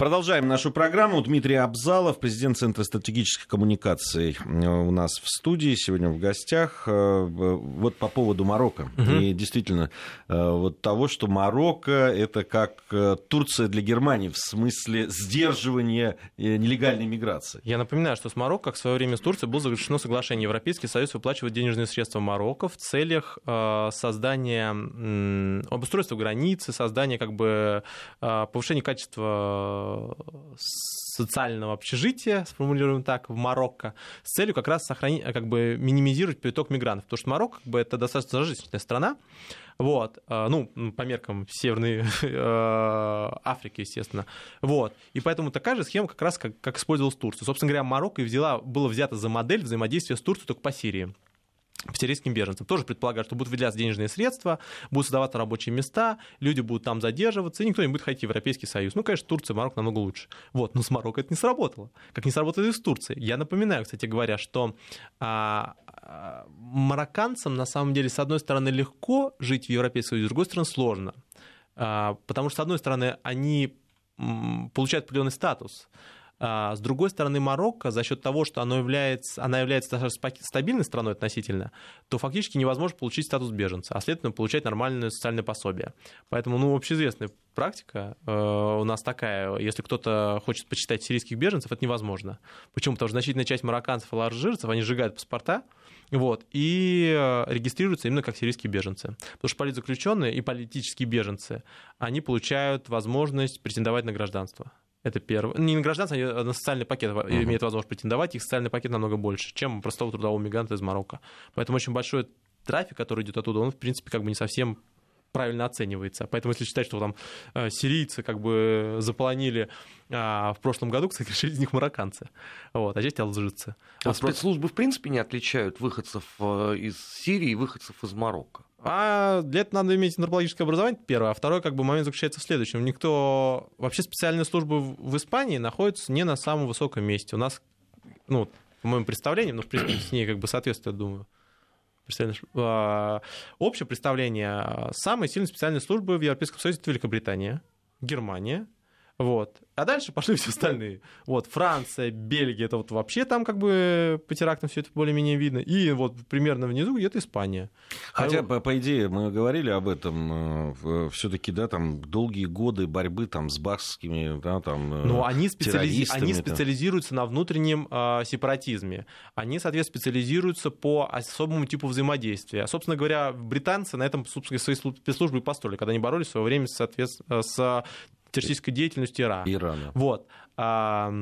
[SPEAKER 1] Продолжаем нашу программу. Дмитрий Абзалов, президент Центра стратегических коммуникаций э, у нас в студии, сегодня в гостях. Э, вот по поводу Марокко. Угу. И действительно, э, вот того, что Марокко это как Турция для Германии в смысле сдерживания нелегальной миграции.
[SPEAKER 3] Я напоминаю, что с Марокко в свое время с Турцией было заключено соглашение. Европейский Союз выплачивает денежные средства Марокко в целях создания обустройства границы, создания как бы повышения качества социального общежития, сформулируем так, в Марокко, с целью как раз сохранить, как бы минимизировать приток мигрантов. Потому что Марокко как бы, это достаточно зажиточная страна, вот, э, ну, по меркам Северной э, Африки, естественно. Вот. И поэтому такая же схема как раз, как, как использовалась Турция. Собственно говоря, Марокко и взяла, было взято за модель взаимодействия с Турцией только по Сирии сирийским беженцам. Тоже предполагают, что будут выделяться денежные средства, будут создаваться рабочие места, люди будут там задерживаться, и никто не будет ходить в Европейский Союз. Ну, конечно, Турция, Марокко намного лучше. Вот, но с Марокко это не сработало. Как не сработало и с Турцией. Я напоминаю, кстати говоря, что а, а, марокканцам на самом деле, с одной стороны, легко жить в Европейском Союзе, с другой стороны, сложно. А, потому что, с одной стороны, они получают определенный статус. А с другой стороны, Марокко за счет того, что оно является, она является стабильной страной относительно, то фактически невозможно получить статус беженца, а следовательно получать нормальное социальное пособие. Поэтому, ну, общеизвестная практика э, у нас такая, если кто-то хочет почитать сирийских беженцев, это невозможно. Почему? Потому что значительная часть марокканцев и алжирцев, они сжигают паспорта, вот, и э, регистрируются именно как сирийские беженцы. Потому что политзаключенные и политические беженцы, они получают возможность претендовать на гражданство. Это первое. Не на гражданство, а на социальный пакет uh-huh. имеют возможность претендовать. Их социальный пакет намного больше, чем простого трудового мигранта из Марокко. Поэтому очень большой трафик, который идет оттуда, он, в принципе, как бы не совсем правильно оценивается. Поэтому если считать, что там э, сирийцы как бы заполонили э, в прошлом году, кстати, решили из них марокканцы, вот, а здесь алжирцы.
[SPEAKER 2] А вот спецслужбы, в принципе, не отличают выходцев э, из Сирии и выходцев из Марокко?
[SPEAKER 3] А для этого надо иметь антропологическое образование, первое. А второй как бы, момент заключается в следующем. Никто... Вообще специальные службы в Испании находятся не на самом высоком месте. У нас, ну, по моим представлениям, но, в принципе, с ней как бы соответствует, думаю, а, общее представление. Самые сильные специальные службы в Европейском Союзе — это Великобритания, Германия, вот. А дальше пошли все остальные. Вот, Франция, Бельгия, это вот вообще там как бы по терактам все это более-менее видно. И вот примерно внизу где-то Испания.
[SPEAKER 1] Хотя, а... по, по идее, мы говорили об этом, э, все-таки, да, там долгие годы борьбы там с бахскими, да, там
[SPEAKER 3] э, Но они, специализи... они специализируются на внутреннем э, сепаратизме. Они, соответственно, специализируются по особому типу взаимодействия. Собственно говоря, британцы на этом, собственно, свои спецслужбы и построили, когда они боролись в свое время, соответственно, с террористической деятельностью Ирана.
[SPEAKER 1] Ирана.
[SPEAKER 3] Вот. А,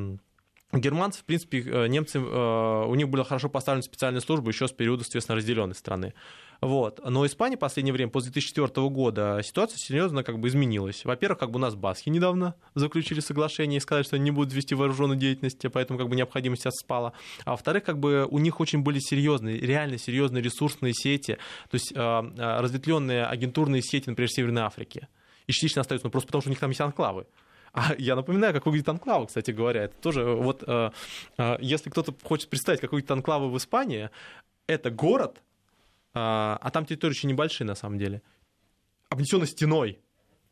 [SPEAKER 3] германцы, в принципе, э, немцы, э, у них были хорошо поставлены специальные службы еще с периода, соответственно, разделенной страны. Вот. Но Испания в последнее время, после 2004 года, ситуация серьезно как бы изменилась. Во-первых, как бы у нас баски недавно заключили соглашение и сказали, что они не будут вести вооруженную деятельность, поэтому как бы необходимость спала. А во-вторых, как бы у них очень были серьезные, реально серьезные ресурсные сети, то есть э, разветвленные агентурные сети, например, в Северной Африке и частично остаются, ну, просто потому что у них там есть анклавы. А я напоминаю, как выглядит анклавы, кстати говоря. Это тоже вот, э, э, если кто-то хочет представить, как выглядит анклавы в Испании, это город, э, а там территории очень небольшие на самом деле, обнесенный стеной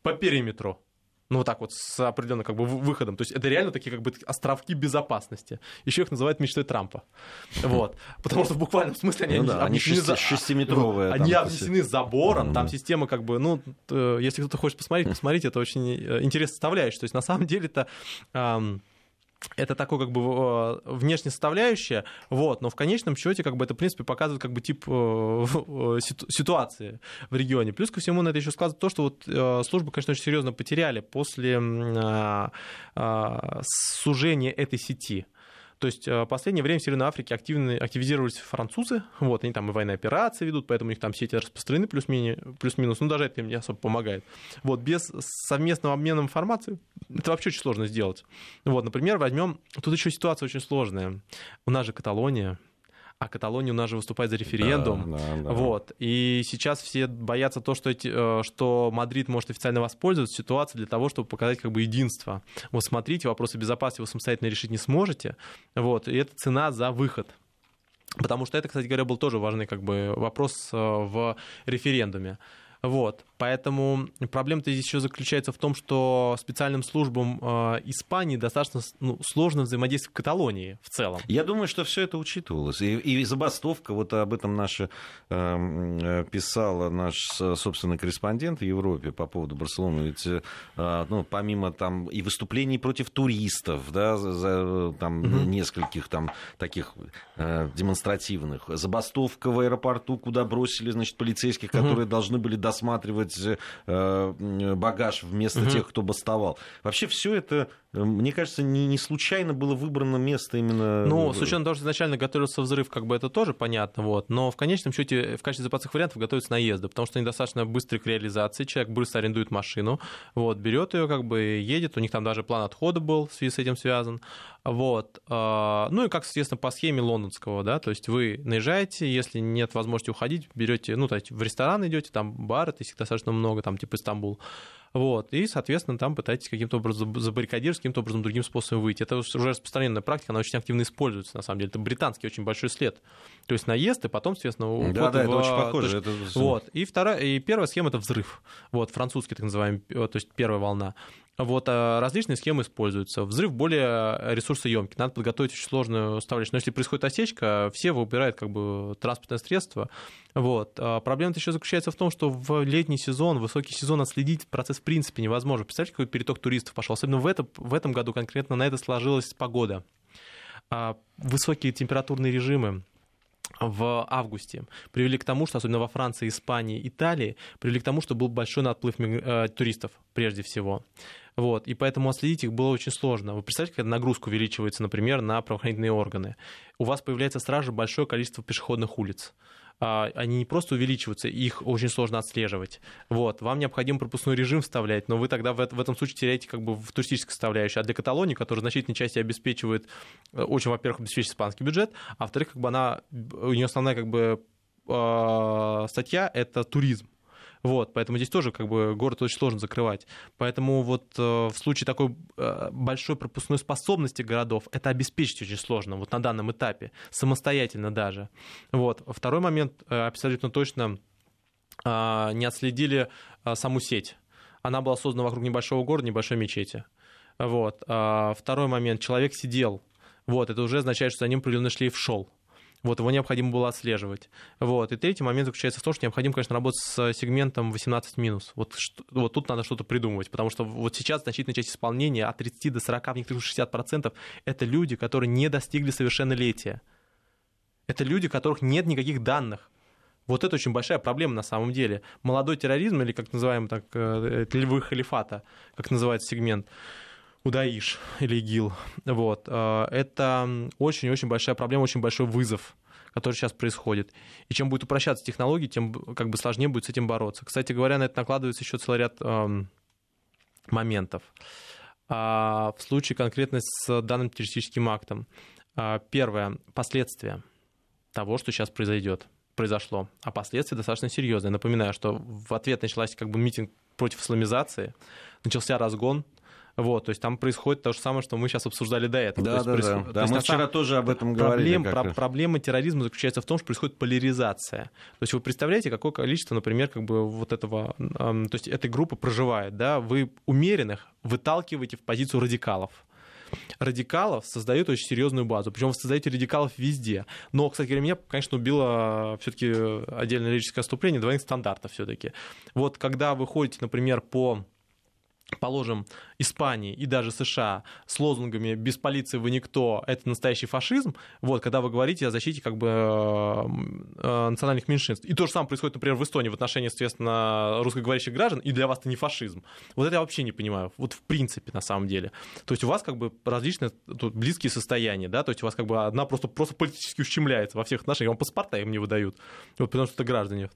[SPEAKER 3] по периметру ну, вот так вот, с определенным как бы выходом. То есть это реально такие как бы островки безопасности. Еще их называют мечтой Трампа. Вот. Потому что в буквальном смысле они,
[SPEAKER 1] ну, да, они шести, шестиметровые.
[SPEAKER 3] Они там, обнесены забором, там система как бы, ну, если кто-то хочет посмотреть, посмотрите, это очень э, интересная составляющая. То есть на самом деле это это такое как бы э, внешняя составляющая, вот, но в конечном счете как бы это, в принципе, показывает как бы тип э, э, ситуации в регионе. Плюс ко всему на это еще сказано то, что вот службы, конечно, очень серьезно потеряли после сужения этой сети. То есть в последнее время в Северной Африке активно, активизировались французы, вот, они там и военные операции ведут, поэтому у них там сети распространены плюс-минус, плюс-минус, ну даже это им не особо помогает. Вот, без совместного обмена информацией это вообще очень сложно сделать. Вот, например, возьмем, тут еще ситуация очень сложная. У нас же Каталония, а Каталония у нас же выступает за референдум. Да, да, да. Вот. И сейчас все боятся то, что, эти, э, что Мадрид может официально воспользоваться ситуацией для того, чтобы показать как бы единство. Вот смотрите, вопросы безопасности вы самостоятельно решить не сможете. Вот. И это цена за выход. Потому что это, кстати говоря, был тоже важный как бы, вопрос э, в референдуме. Вот. Поэтому проблема-то здесь еще заключается в том, что специальным службам э, Испании достаточно ну, сложно взаимодействовать в Каталонии в целом.
[SPEAKER 1] Я думаю, что все это учитывалось. И, и забастовка, вот об этом наша э, писала наш собственный корреспондент в Европе по поводу Барселоны. Ведь э, ну, помимо там и выступлений против туристов, да, за, там угу. нескольких там таких э, демонстративных, забастовка в аэропорту, куда бросили, значит, полицейских, которые угу. должны были досматривать э, багаж вместо угу. тех, кто бастовал. Вообще все это, э, мне кажется, не, не случайно было выбрано место именно...
[SPEAKER 3] Ну, с учетом того, что изначально готовился взрыв, как бы это тоже понятно, вот, но в конечном счете в качестве запасных вариантов готовятся наезды, потому что они достаточно быстры к реализации, человек быстро арендует машину, вот, берет ее, как бы едет, у них там даже план отхода был в связи с этим связан, вот. А, ну и как, естественно, по схеме лондонского, да, то есть вы наезжаете, если нет возможности уходить, берете, ну, то есть в ресторан идете, там бар, это их достаточно много, там типа Стамбул, вот, и, соответственно, там пытаетесь каким-то образом забаррикадировать, каким-то образом другим способом выйти. Это уже распространенная практика, она очень активно используется, на самом деле. Это британский очень большой след. То есть наезд, и потом, соответственно,
[SPEAKER 1] да, да,
[SPEAKER 3] в...
[SPEAKER 1] это очень похоже.
[SPEAKER 3] Это... Вот. И, вторая, и первая схема — это взрыв. Вот, французский, так называемый, то есть первая волна. Вот, а различные схемы используются. Взрыв более ресурсоемкий. Надо подготовить очень сложную ставлячь. Но если происходит осечка, все выбирают как бы транспортное средство. Вот. А проблема еще заключается в том, что в летний сезон, высокий сезон отследить процесс в принципе невозможно. Представьте, какой переток туристов пошел. Особенно в, это, в этом году конкретно на это сложилась погода. А высокие температурные режимы, в августе привели к тому, что особенно во Франции, Испании, Италии привели к тому, что был большой наплыв э, туристов прежде всего. Вот, и поэтому отследить их было очень сложно. Вы представляете, когда нагрузка увеличивается, например, на правоохранительные органы. У вас появляется сразу большое количество пешеходных улиц. А, они не просто увеличиваются, их очень сложно отслеживать. Вот. Вам необходимо пропускной режим вставлять, но вы тогда в этом случае теряете как бы в туристической составляющей. А для Каталонии, которая значительной части обеспечивает, э, очень, во-первых, обеспечивает испанский бюджет, а во-вторых, как бы она, у нее основная как бы а, статья — это туризм. Вот, поэтому здесь тоже как бы город очень сложно закрывать. Поэтому вот э, в случае такой э, большой пропускной способности городов это обеспечить очень сложно вот на данном этапе, самостоятельно даже. Вот. Второй момент, э, абсолютно точно не отследили саму сеть. Она была создана вокруг небольшого города, небольшой мечети. Вот. Второй момент, человек сидел. Вот, это уже означает, что за ним определенный шлейф шел. Вот, его необходимо было отслеживать. Вот. И третий момент заключается в том, что необходимо, конечно, работать с сегментом 18-. Вот, что, вот тут надо что-то придумывать, потому что вот сейчас значительная часть исполнения от 30 до 40, в некоторых 60% это люди, которые не достигли совершеннолетия. Это люди, у которых нет никаких данных. Вот это очень большая проблема на самом деле. Молодой терроризм, или как называем так, э, львы халифата, как называется сегмент, Удаиш или ИГИЛ. Вот. Э, это очень-очень большая проблема, очень большой вызов который сейчас происходит. И чем будет упрощаться технологии, тем как бы сложнее будет с этим бороться. Кстати говоря, на это накладывается еще целый ряд эм, моментов. А в случае конкретно с данным террористическим актом. А, первое. Последствия того, что сейчас произойдет произошло, а последствия достаточно серьезные. Напоминаю, что в ответ началась как бы митинг против исламизации, начался разгон вот, то есть там происходит то же самое, что мы сейчас обсуждали до этого.
[SPEAKER 1] Да,
[SPEAKER 3] да,
[SPEAKER 1] происход... да. да мы вчера самом... тоже об этом
[SPEAKER 3] проблем,
[SPEAKER 1] говорили.
[SPEAKER 3] Про- проблема терроризма заключается в том, что происходит поляризация. То есть вы представляете, какое количество, например, как бы вот этого, э, то есть этой группы проживает, да, вы умеренных выталкиваете в позицию радикалов радикалов создает очень серьезную базу. Причем вы создаете радикалов везде. Но, кстати говоря, меня, конечно, убило все-таки отдельное лирическое отступление двойных стандартов все-таки. Вот когда вы ходите, например, по положим, Испании и даже США с лозунгами «без полиции вы никто, это настоящий фашизм», вот, когда вы говорите о защите как бы э, э, национальных меньшинств. И то же самое происходит, например, в Эстонии в отношении, соответственно, русскоговорящих граждан, и для вас это не фашизм. Вот это я вообще не понимаю, вот в принципе, на самом деле. То есть у вас как бы различные тут близкие состояния, да, то есть у вас как бы одна просто, просто политически ущемляется во всех отношениях, вам паспорта им не выдают, вот потому что это граждане.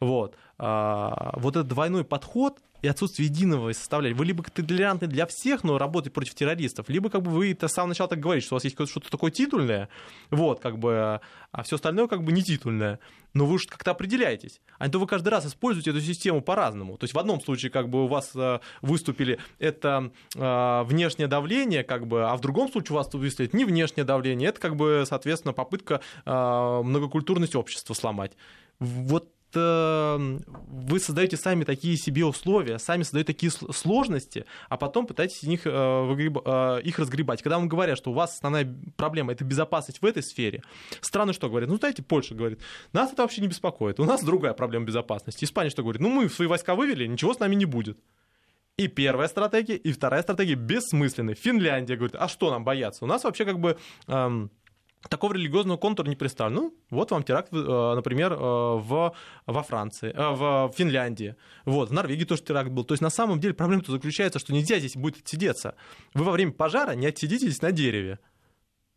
[SPEAKER 3] Вот. А, вот этот двойной подход и отсутствие единого составляющего. Вы либо толерантны для всех, но работаете против террористов, либо как бы вы с самого начала так говорите, что у вас есть что-то такое титульное, вот, как бы, а все остальное как бы не титульное. Но вы же как-то определяетесь. А то вы каждый раз используете эту систему по-разному. То есть в одном случае как бы у вас э, выступили это э, внешнее давление, как бы, а в другом случае у вас выступит не внешнее давление, это как бы, соответственно, попытка э, многокультурность общества сломать. Вот вы создаете сами такие себе условия, сами создаете такие сложности, а потом пытаетесь них, э, э, их разгребать. Когда вам говорят, что у вас основная проблема — это безопасность в этой сфере, страны что говорят? Ну, знаете, Польша говорит, нас это вообще не беспокоит, у нас другая проблема безопасности. Испания что говорит? Ну, мы свои войска вывели, ничего с нами не будет. И первая стратегия, и вторая стратегия бессмысленны. Финляндия говорит, а что нам бояться? У нас вообще как бы... Эм, такого религиозного контура не представлен. Ну, вот вам теракт, э, например, э, в, во Франции, э, в Финляндии. Вот, в Норвегии тоже теракт был. То есть, на самом деле, проблема-то заключается, что нельзя здесь будет отсидеться. Вы во время пожара не отсидитесь на дереве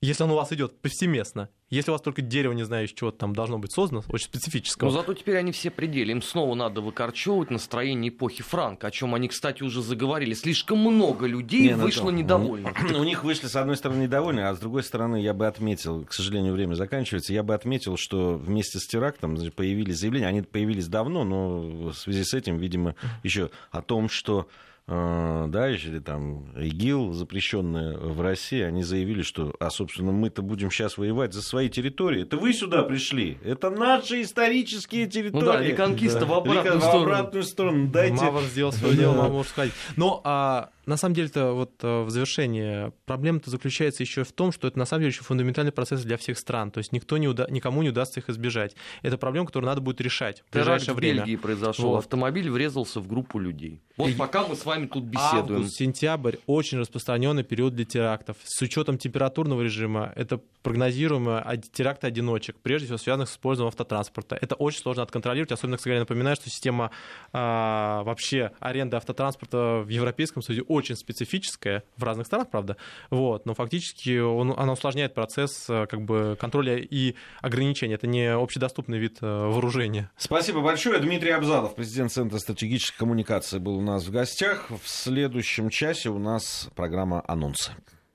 [SPEAKER 3] если он у вас идет повсеместно. Если у вас только дерево, не знаю, из чего там должно быть создано, очень специфического.
[SPEAKER 2] Но зато теперь они все пределы. Им снова надо выкорчевывать настроение эпохи Франка, о чем они, кстати, уже заговорили. Слишком много людей не, ну вышло ну, недовольных.
[SPEAKER 1] У них вышли, с одной стороны, недовольны, а с другой стороны, я бы отметил, к сожалению, время заканчивается, я бы отметил, что вместе с терактом появились заявления, они появились давно, но в связи с этим, видимо, еще о том, что а, да, или там ИГИЛ, запрещенные в России, они заявили, что, а, собственно, мы-то будем сейчас воевать за свои территории. Это вы сюда пришли. Это наши исторические территории. Ну да,
[SPEAKER 2] реконкиста да. в обратную в сторону. В обратную сторону.
[SPEAKER 3] Дайте... Мавр сделал свое дело, Мавр может сказать. Но а, на самом деле-то вот э, в завершении проблема-то заключается еще в том, что это на самом деле еще фундаментальный процесс для всех стран. То есть никто не уда... никому не удастся их избежать. Это проблема, которую надо будет решать в ближайшее время.
[SPEAKER 2] в Бельгии произошел. Вот. Автомобиль врезался в группу людей. Вот и... пока мы с вами тут беседуем.
[SPEAKER 3] Август, сентябрь очень распространенный период для терактов. С учетом температурного режима это прогнозируемо теракты одиночек, прежде всего связанных с использованием автотранспорта. Это очень сложно отконтролировать, особенно, кстати, напоминаю, что система а, вообще аренды автотранспорта в Европейском Союзе очень специфическая, в разных странах, правда, вот, но фактически он, она усложняет процесс э, как бы, контроля и ограничения. Это не общедоступный вид э, вооружения.
[SPEAKER 1] Спасибо большое. Дмитрий Абзалов, президент Центра стратегической коммуникации, был у нас в гостях. В следующем часе у нас программа «Анонсы».